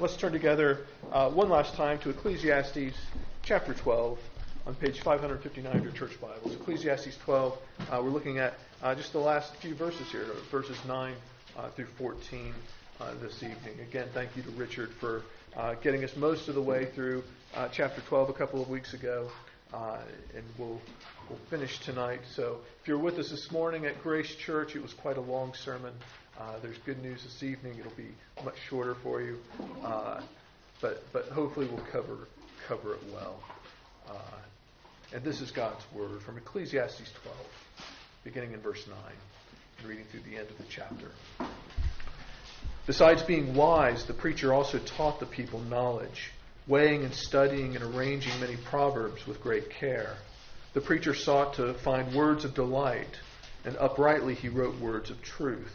Let's turn together uh, one last time to Ecclesiastes chapter 12 on page 559 of your church Bibles. Ecclesiastes 12, uh, we're looking at uh, just the last few verses here, verses 9 uh, through 14 uh, this evening. Again, thank you to Richard for uh, getting us most of the way through chapter 12 a couple of weeks ago. and we'll, we'll finish tonight. So if you're with us this morning at Grace Church, it was quite a long sermon. Uh, there's good news this evening. It'll be much shorter for you, uh, but but hopefully we'll cover cover it well. Uh, and this is God's word from Ecclesiastes 12, beginning in verse 9, and reading through the end of the chapter. Besides being wise, the preacher also taught the people knowledge, weighing and studying and arranging many proverbs with great care. The preacher sought to find words of delight, and uprightly he wrote words of truth.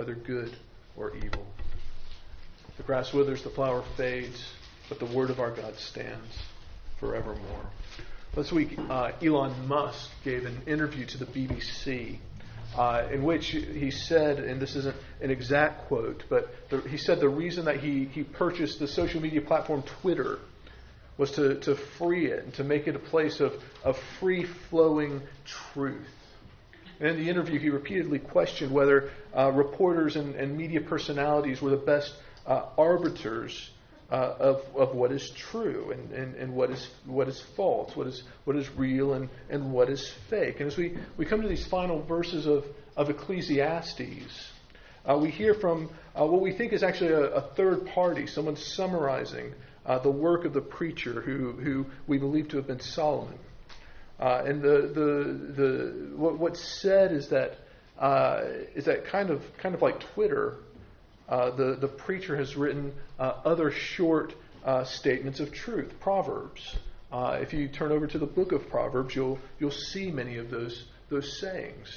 whether good or evil. The grass withers, the flower fades, but the word of our God stands forevermore. Last week, uh, Elon Musk gave an interview to the BBC uh, in which he said, and this isn't an exact quote, but the, he said the reason that he, he purchased the social media platform Twitter was to, to free it and to make it a place of, of free flowing truth. And in the interview, he repeatedly questioned whether uh, reporters and, and, media personalities were the best uh, arbiters uh, of, of what is true and, and, and what is what is false, what is what is real and, and what is fake. And as we, we come to these final verses of, of Ecclesiastes, uh, we hear from uh, what we think is actually a, a third party, someone summarizing uh, the work of the preacher who, who we believe to have been Solomon. Uh, and the, the, the, what, what's said is that, uh, is that kind of, kind of like Twitter, uh, the, the preacher has written uh, other short uh, statements of truth, Proverbs. Uh, if you turn over to the book of Proverbs, you'll, you'll see many of those, those sayings.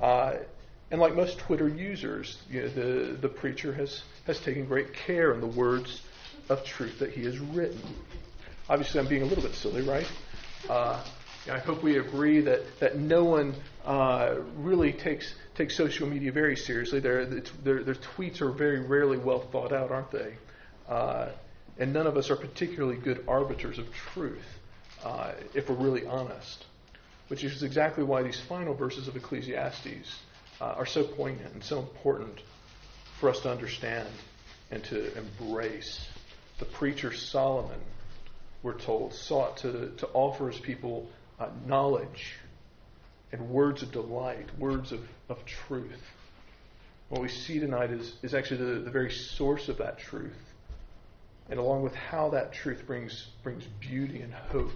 and like most Twitter users, you know, the, the preacher has, has taken great care in the words of truth that he has written. Obviously, I'm being a little bit silly, right? I hope we agree that, that no one uh, really takes takes social media very seriously. Their, their, their tweets are very rarely well thought out, aren't they? Uh, and none of us are particularly good arbiters of truth, uh, if we're really honest. Which is exactly why these final verses of Ecclesiastes uh, are so poignant and so important for us to understand and to embrace. The preacher Solomon, we're told, sought to, to offer his people uh, knowledge and words of delight, words of, of truth. What we see tonight is, is actually the, the very source of that truth. And along with how that truth brings, brings beauty and hope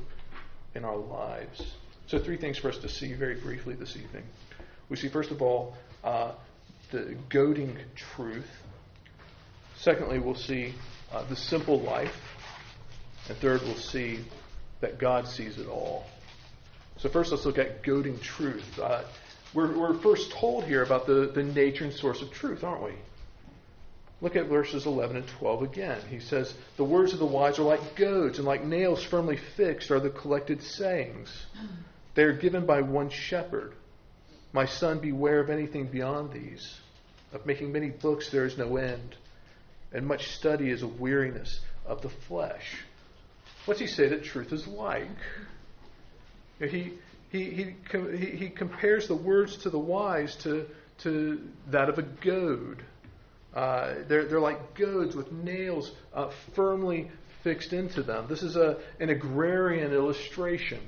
in our lives. So, three things for us to see very briefly this evening. We see, first of all, uh, the goading truth. Secondly, we'll see uh, the simple life. And third, we'll see that God sees it all. So first, let's look at goading truth. Uh, we're, we're first told here about the, the nature and source of truth, aren't we? Look at verses 11 and 12 again. He says, The words of the wise are like goads, and like nails firmly fixed are the collected sayings. They are given by one shepherd. My son, beware of anything beyond these. Of making many books there is no end, and much study is a weariness of the flesh. What's he say that truth is like? He, he, he, he, compares the words to the wise to, to that of a goad. Uh, they're, they're like goads with nails uh, firmly fixed into them. This is a, an agrarian illustration.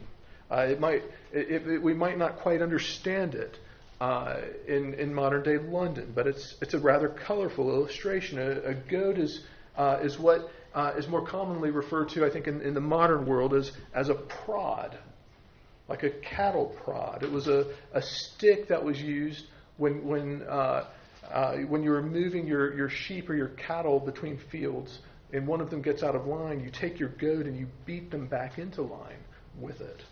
Uh, it might, it, it, we might not quite understand it uh, in, in modern day London, but it's, it's a rather colorful illustration. A, a goad is, uh, is what uh, is more commonly referred to, I think, in, in the modern world as, as a prod like a cattle prod. It was a, a stick that was used when, when, uh, uh, when you were moving your, your sheep or your cattle between fields and one of them gets out of line, you take your goad and you beat them back into line with it.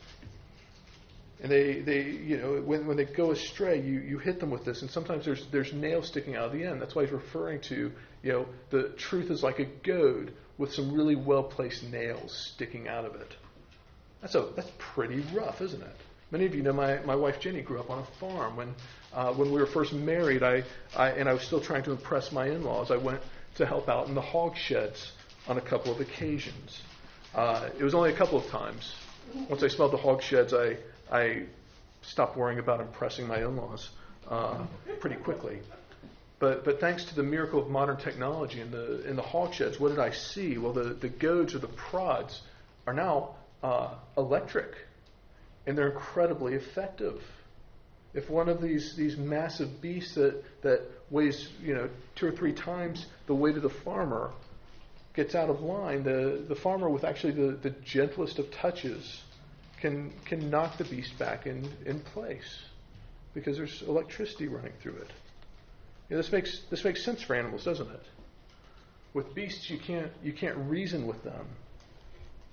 And they, they you know, when, when they go astray, you, you hit them with this. And sometimes there's, there's nails sticking out of the end. That's why he's referring to, you know, the truth is like a goad with some really well placed nails sticking out of it. That's, a, that's pretty rough, isn't it? Many of you know my, my wife Jenny grew up on a farm. When, uh, when we were first married, I, I, and I was still trying to impress my in laws, I went to help out in the hog sheds on a couple of occasions. Uh, it was only a couple of times. Once I smelled the hog sheds, I, I stopped worrying about impressing my in laws uh, pretty quickly. But, but thanks to the miracle of modern technology in the, in the hog sheds, what did I see? Well, the, the goads or the prods are now uh, electric, and they're incredibly effective. If one of these, these massive beasts that, that weighs you know two or three times the weight of the farmer gets out of line, the, the farmer with actually the, the gentlest of touches can can knock the beast back in, in place because there's electricity running through it. You know, this makes this makes sense for animals, doesn't it? With beasts, you can't you can't reason with them,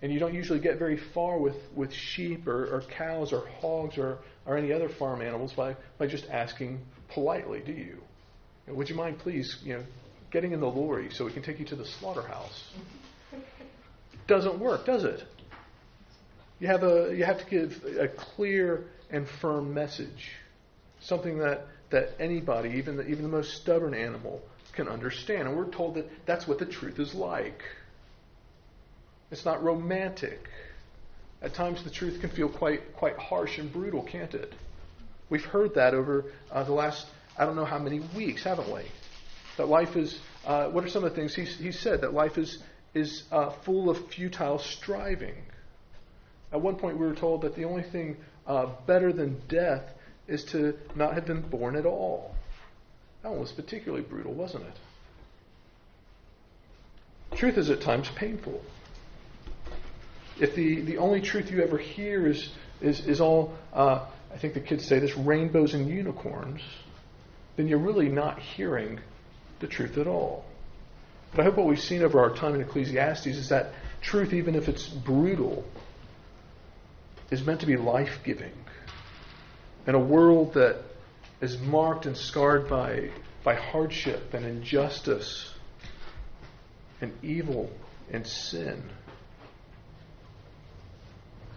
and you don't usually get very far with, with sheep or, or cows or hogs or, or any other farm animals by, by just asking politely, do you? would you mind, please, you know, getting in the lorry so we can take you to the slaughterhouse? Doesn't work, does it? You have, a, you have to give a clear and firm message, something that, that anybody, even the, even the most stubborn animal, can understand. And we're told that that's what the truth is like. It's not romantic. At times, the truth can feel quite, quite harsh and brutal, can't it? We've heard that over uh, the last, I don't know how many weeks, haven't we? That life is, uh, what are some of the things he said? That life is, is uh, full of futile striving. At one point, we were told that the only thing uh, better than death is to not have been born at all. That one was particularly brutal, wasn't it? Truth is at times painful. If the, the only truth you ever hear is, is, is all, uh, I think the kids say this, rainbows and unicorns, then you're really not hearing the truth at all. But I hope what we've seen over our time in Ecclesiastes is that truth, even if it's brutal, is meant to be life giving. In a world that is marked and scarred by, by hardship and injustice and evil and sin.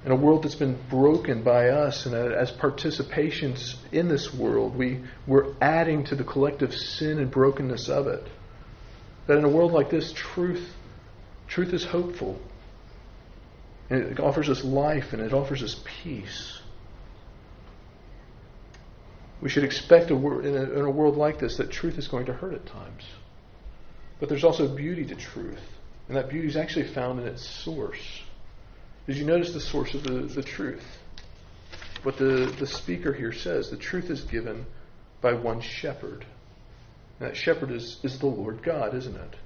In a world that's been broken by us and uh, as participations in this world, we, we're adding to the collective sin and brokenness of it. That in a world like this, truth, truth is hopeful. And it offers us life and it offers us peace. We should expect a, in, a, in a world like this that truth is going to hurt at times. But there's also beauty to truth. And that beauty is actually found in its source. Did you notice the source of the, the truth? What the, the speaker here says the truth is given by one shepherd. And that shepherd is, is the Lord God, isn't it?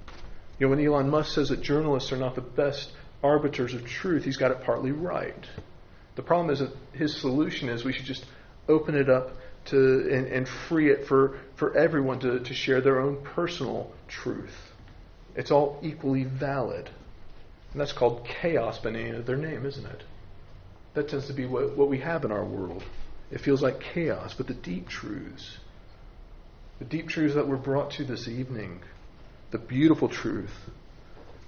You know, when Elon Musk says that journalists are not the best arbiters of truth, he's got it partly right. The problem is that his solution is we should just open it up to and, and free it for, for everyone to, to share their own personal truth. It's all equally valid. And that's called chaos by name of their name, isn't it? That tends to be what, what we have in our world. It feels like chaos, but the deep truths, the deep truths that were brought to this evening, the beautiful truth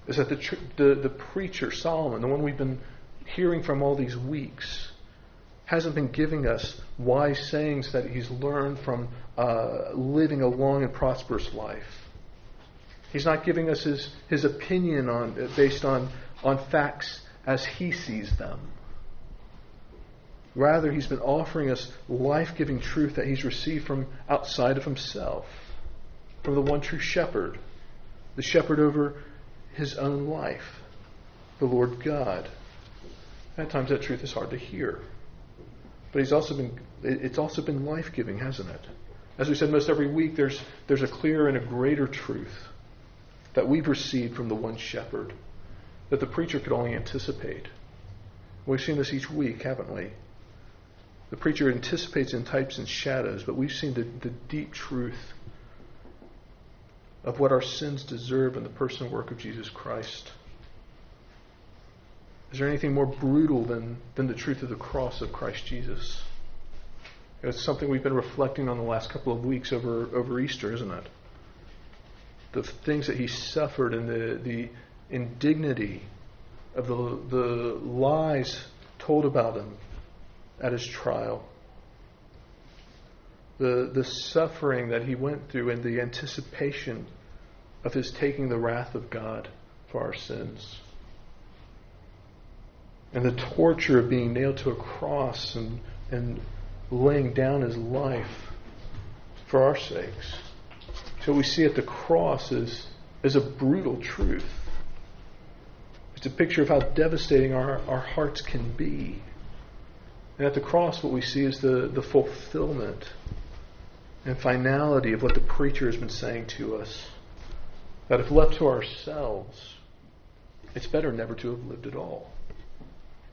is that the, tr- the, the preacher, Solomon, the one we've been hearing from all these weeks, hasn't been giving us wise sayings that he's learned from uh, living a long and prosperous life. He's not giving us his, his opinion on, based on, on facts as he sees them. Rather, he's been offering us life giving truth that he's received from outside of himself, from the one true shepherd, the shepherd over his own life, the Lord God. At times that truth is hard to hear. But he's also been, it's also been life giving, hasn't it? As we said most every week, there's, there's a clearer and a greater truth that we've received from the one shepherd that the preacher could only anticipate. We've seen this each week, haven't we? The preacher anticipates in types and shadows, but we've seen the, the deep truth of what our sins deserve in the person and work of Jesus Christ. Is there anything more brutal than, than the truth of the cross of Christ Jesus? It's something we've been reflecting on the last couple of weeks over, over Easter, isn't it? The things that he suffered and the, the indignity of the, the lies told about him at his trial the, the suffering that he went through and the anticipation of his taking the wrath of God for our sins. And the torture of being nailed to a cross and, and laying down his life for our sakes. So we see at the cross is, is a brutal truth. It's a picture of how devastating our, our hearts can be. And at the cross, what we see is the, the fulfillment and finality of what the preacher has been saying to us. That if left to ourselves, it's better never to have lived at all.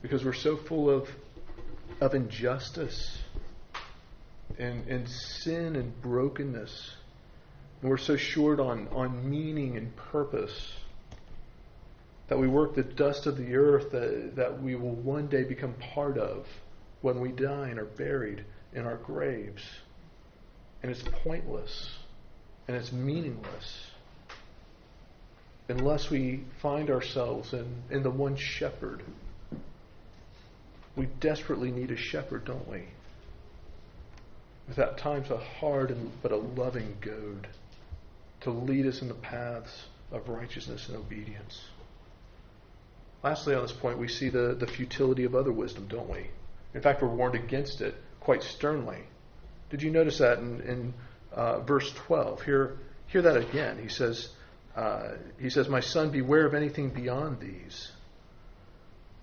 Because we're so full of, of injustice and, and sin and brokenness. And we're so short on, on meaning and purpose that we work the dust of the earth that, that we will one day become part of when we die and are buried in our graves and it's pointless and it's meaningless unless we find ourselves in, in the one shepherd. We desperately need a shepherd, don't we? With at times a hard and, but a loving goad to lead us in the paths of righteousness and obedience. Lastly, on this point, we see the, the futility of other wisdom, don't we? In fact, we're warned against it quite sternly. Did you notice that in, in uh, verse 12? Hear, hear that again. He says, uh, he says, My son, beware of anything beyond these.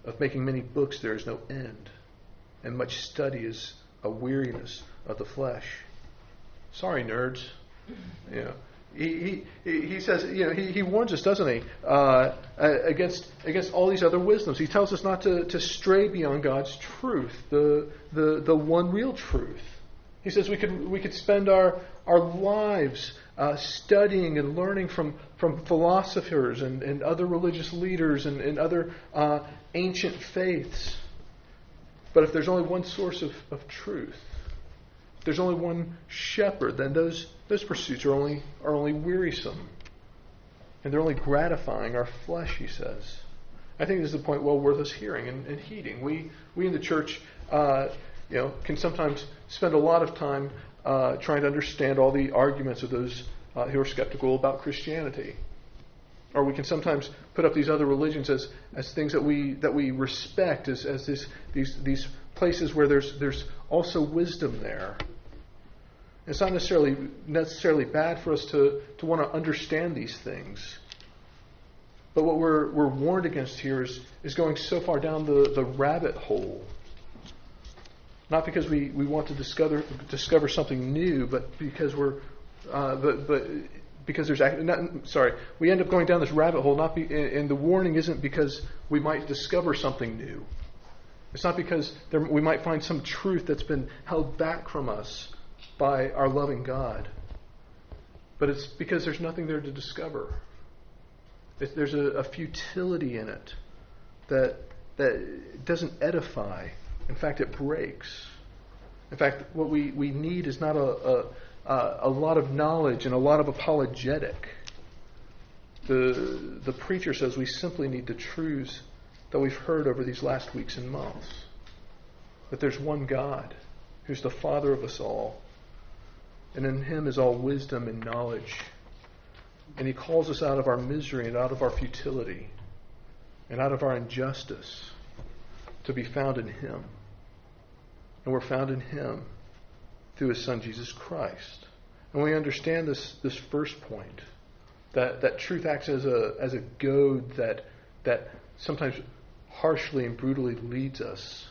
Of making many books there is no end, and much study is a weariness of the flesh. Sorry, nerds. Know, he, he, he says, you know, he, he warns us, doesn't he, uh, against, against all these other wisdoms. He tells us not to, to stray beyond God's truth, the, the, the one real truth. He says we could, we could spend our, our lives uh, studying and learning from, from philosophers and, and other religious leaders and, and other uh, ancient faiths. But if there's only one source of, of truth, there's only one shepherd, then those, those pursuits are only, are only wearisome. And they're only gratifying our flesh, he says. I think this is a point well worth us hearing and, and heeding. We, we in the church uh, you know, can sometimes spend a lot of time uh, trying to understand all the arguments of those uh, who are skeptical about Christianity. Or we can sometimes put up these other religions as, as things that we that we respect as, as this, these these places where there's there's also wisdom there. It's not necessarily necessarily bad for us to, to want to understand these things. But what we're, we're warned against here is, is going so far down the, the rabbit hole not because we, we want to discover discover something new, but because we're uh, but but because there's not, sorry we end up going down this rabbit hole. Not be, and the warning isn't because we might discover something new. It's not because there, we might find some truth that's been held back from us by our loving God. But it's because there's nothing there to discover. It, there's a, a futility in it that that doesn't edify in fact, it breaks. In fact, what we, we need is not a, a, a lot of knowledge and a lot of apologetic. The, the preacher says we simply need the truths that we've heard over these last weeks and months. That there's one God who's the Father of us all, and in Him is all wisdom and knowledge. And He calls us out of our misery and out of our futility and out of our injustice to be found in Him. And we're found in Him through His Son, Jesus Christ. And we understand this, this first point that, that truth acts as a, as a goad that, that sometimes harshly and brutally leads us.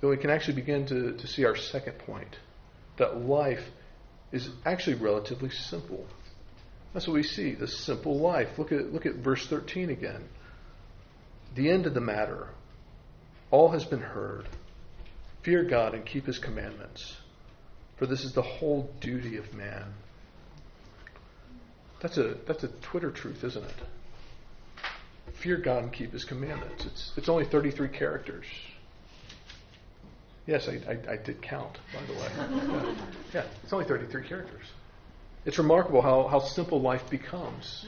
Then we can actually begin to, to see our second point that life is actually relatively simple. That's what we see, the simple life. Look at, look at verse 13 again. The end of the matter all has been heard. Fear God and keep his commandments, for this is the whole duty of man. That's a that's a Twitter truth, isn't it? Fear God and keep His commandments. It's it's only 33 characters. Yes, I, I, I did count, by the way. Yeah. yeah, it's only 33 characters. It's remarkable how, how simple life becomes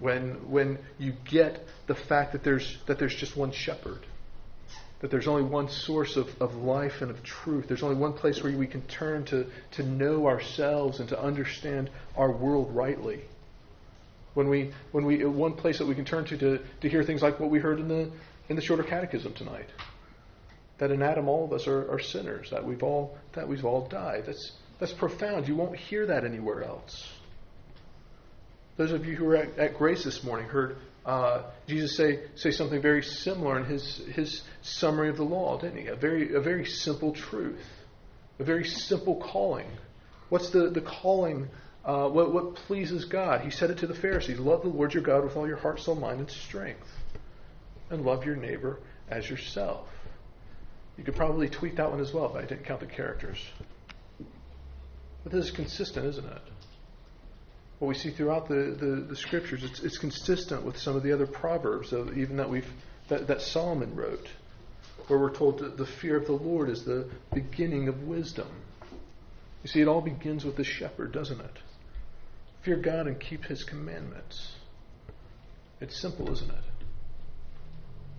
when when you get the fact that there's that there's just one shepherd that there's only one source of, of life and of truth. There's only one place where we can turn to, to know ourselves and to understand our world rightly. When we, when we, one place that we can turn to, to to hear things like what we heard in the, in the shorter catechism tonight. That in Adam all of us are, are sinners, that we've all, that we've all died. That's, that's profound. You won't hear that anywhere else. Those of you who were at, at Grace this morning heard uh, Jesus say say something very similar in his his summary of the law, didn't he? A very a very simple truth, a very simple calling. What's the the calling? Uh, what what pleases God? He said it to the Pharisees: Love the Lord your God with all your heart, soul, mind, and strength, and love your neighbor as yourself. You could probably tweak that one as well, but I didn't count the characters. But this is consistent, isn't it? what we see throughout the, the, the scriptures, it's, it's, consistent with some of the other proverbs, of, even that we've that, that Solomon wrote, where we're told that the fear of the Lord is the beginning of wisdom. You see, it all begins with the shepherd, doesn't it? Fear God and keep His commandments. It's simple, isn't it?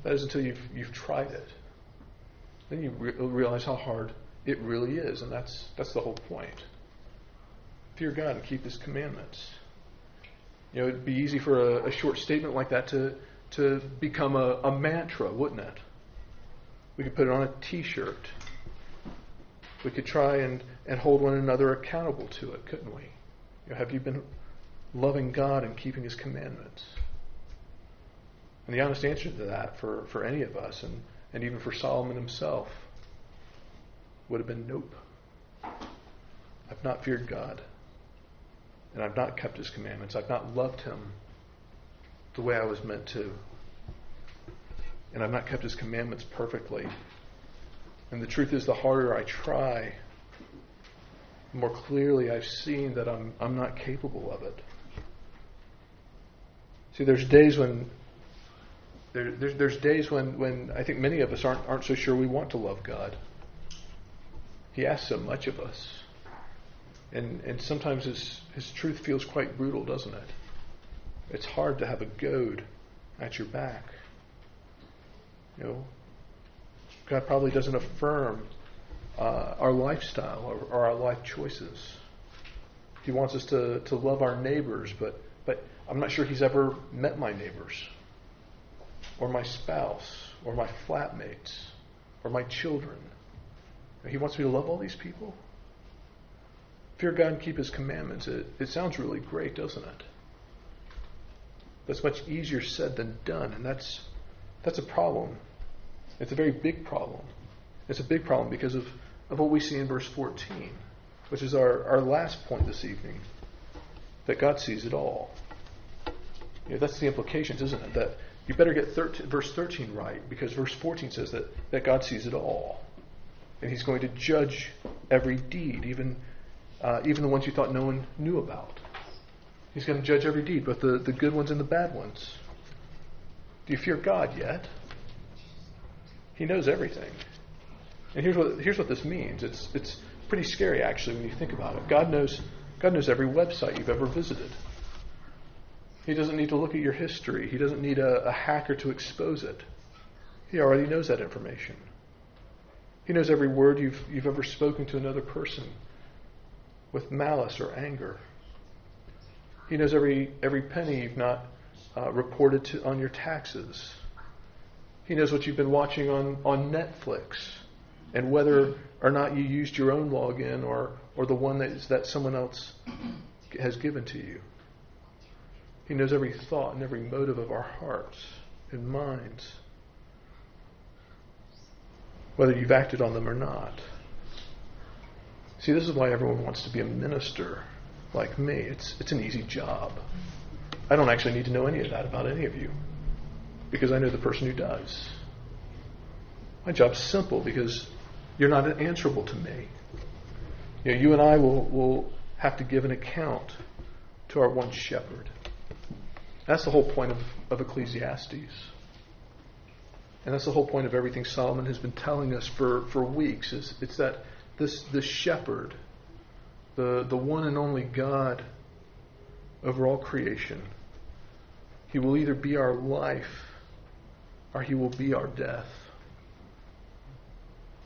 That is until you've you've tried it. Then you re- realize how hard it really is, and that's that's the whole point fear God and keep His commandments. You know, it'd be easy for a, a short statement like that to, to become a, a mantra, wouldn't it? We could put it on a t shirt. We could try and, and hold one another accountable to it, couldn't we? You know, have you been loving God and keeping His commandments? And the honest answer to that for, for any of us, and, and even for Solomon himself, would have been nope. I've not feared God and I've not kept his commandments. I've not loved him the way I was meant to. And I've not kept his commandments perfectly. And the truth is, the harder I try, the more clearly I've seen that I'm, I'm not capable of it. See, there's days when there, there's, there's days when, when I think many of us aren't, aren't so sure we want to love God. He asks so much of us. And, and sometimes his, his truth feels quite brutal, doesn't it? It's hard to have a goad at your back. You know, God probably doesn't affirm uh, our lifestyle or, or, our life choices. He wants us to, to love our neighbors, but, but I'm not sure He's ever met my neighbors, or my spouse, or my flatmates, or my children. He wants me to love all these people? Fear God and keep His commandments. It, it sounds really great, doesn't it? That's much easier said than done, and that's that's a problem. It's a very big problem. It's a big problem because of, of what we see in verse 14, which is our, our last point this evening that God sees it all. You know, that's the implications, isn't it? That you better get 13, verse 13 right because verse 14 says that, that God sees it all. And He's going to judge every deed, even uh, even the ones you thought no one knew about. He's going to judge every deed, both the, the good ones and the bad ones. Do you fear God yet? He knows everything. And here's what, here's what this means. It's, it's pretty scary, actually, when you think about it. God knows, God knows every website you've ever visited. He doesn't need to look at your history. He doesn't need a, a hacker to expose it. He already knows that information. He knows every word you've, you've ever spoken to another person with malice or anger. He knows every, every penny you've not uh, reported to, on your taxes. He knows what you've been watching on, on Netflix and whether or not you used your own login or, or the one that, that someone else has given to you. He knows every thought and every motive of our hearts and minds, whether you've acted on them or not. See, this is why everyone wants to be a minister like me. It's, it's an easy job. I don't actually need to know any of that about any of you because I know the person who does. My job's simple because you're not answerable to me. You, know, you and I will, will have to give an account to our one shepherd. That's the whole point of, of Ecclesiastes. And that's the whole point of everything Solomon has been telling us for, for weeks. Is it's that this this shepherd, the the one and only God over all creation, he will either be our life or he will be our death.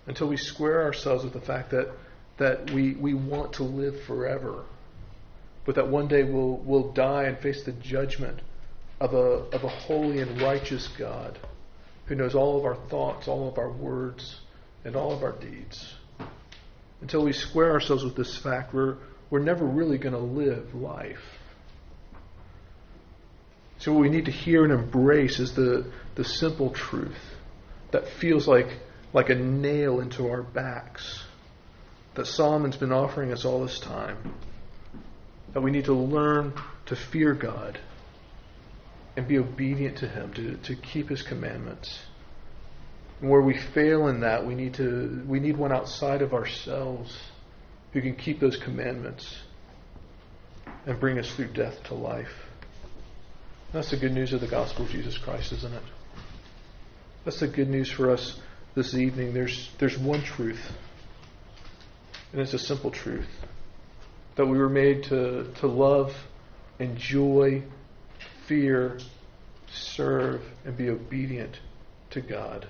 Until we square ourselves with the fact that that we, we want to live forever, but that one day we'll, we'll die and face the judgment of a, of a holy and righteous God who knows all of our thoughts, all of our words, and all of our deeds. Until we square ourselves with this fact, we're, we're never really going to live life. So, what we need to hear and embrace is the, the simple truth that feels like, like a nail into our backs that Solomon's been offering us all this time. That we need to learn to fear God and be obedient to Him, to, to keep His commandments. And where we fail in that, we need to we need one outside of ourselves who can keep those commandments and bring us through death to life. That's the good news of the gospel of Jesus Christ, isn't it? That's the good news for us this evening. There's there's one truth. And it's a simple truth that we were made to, to love, enjoy, fear, serve, and be obedient to God.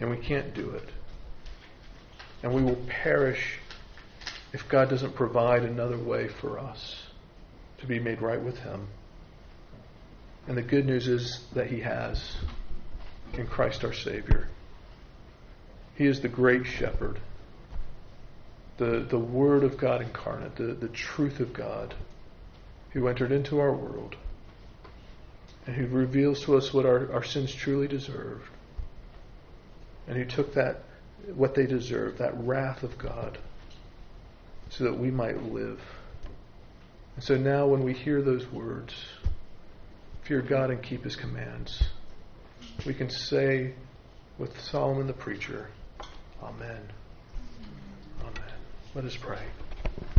And we can't do it. And we will perish if God doesn't provide another way for us to be made right with Him. And the good news is that He has in Christ our Savior. He is the great shepherd the, the Word of God incarnate, the, the truth of God, who entered into our world and who reveals to us what our, our sins truly deserve, and who took that, what they deserve, that wrath of God, so that we might live. And so now, when we hear those words, fear God and keep his commands, we can say with Solomon the preacher, Amen. Amen. Let us pray.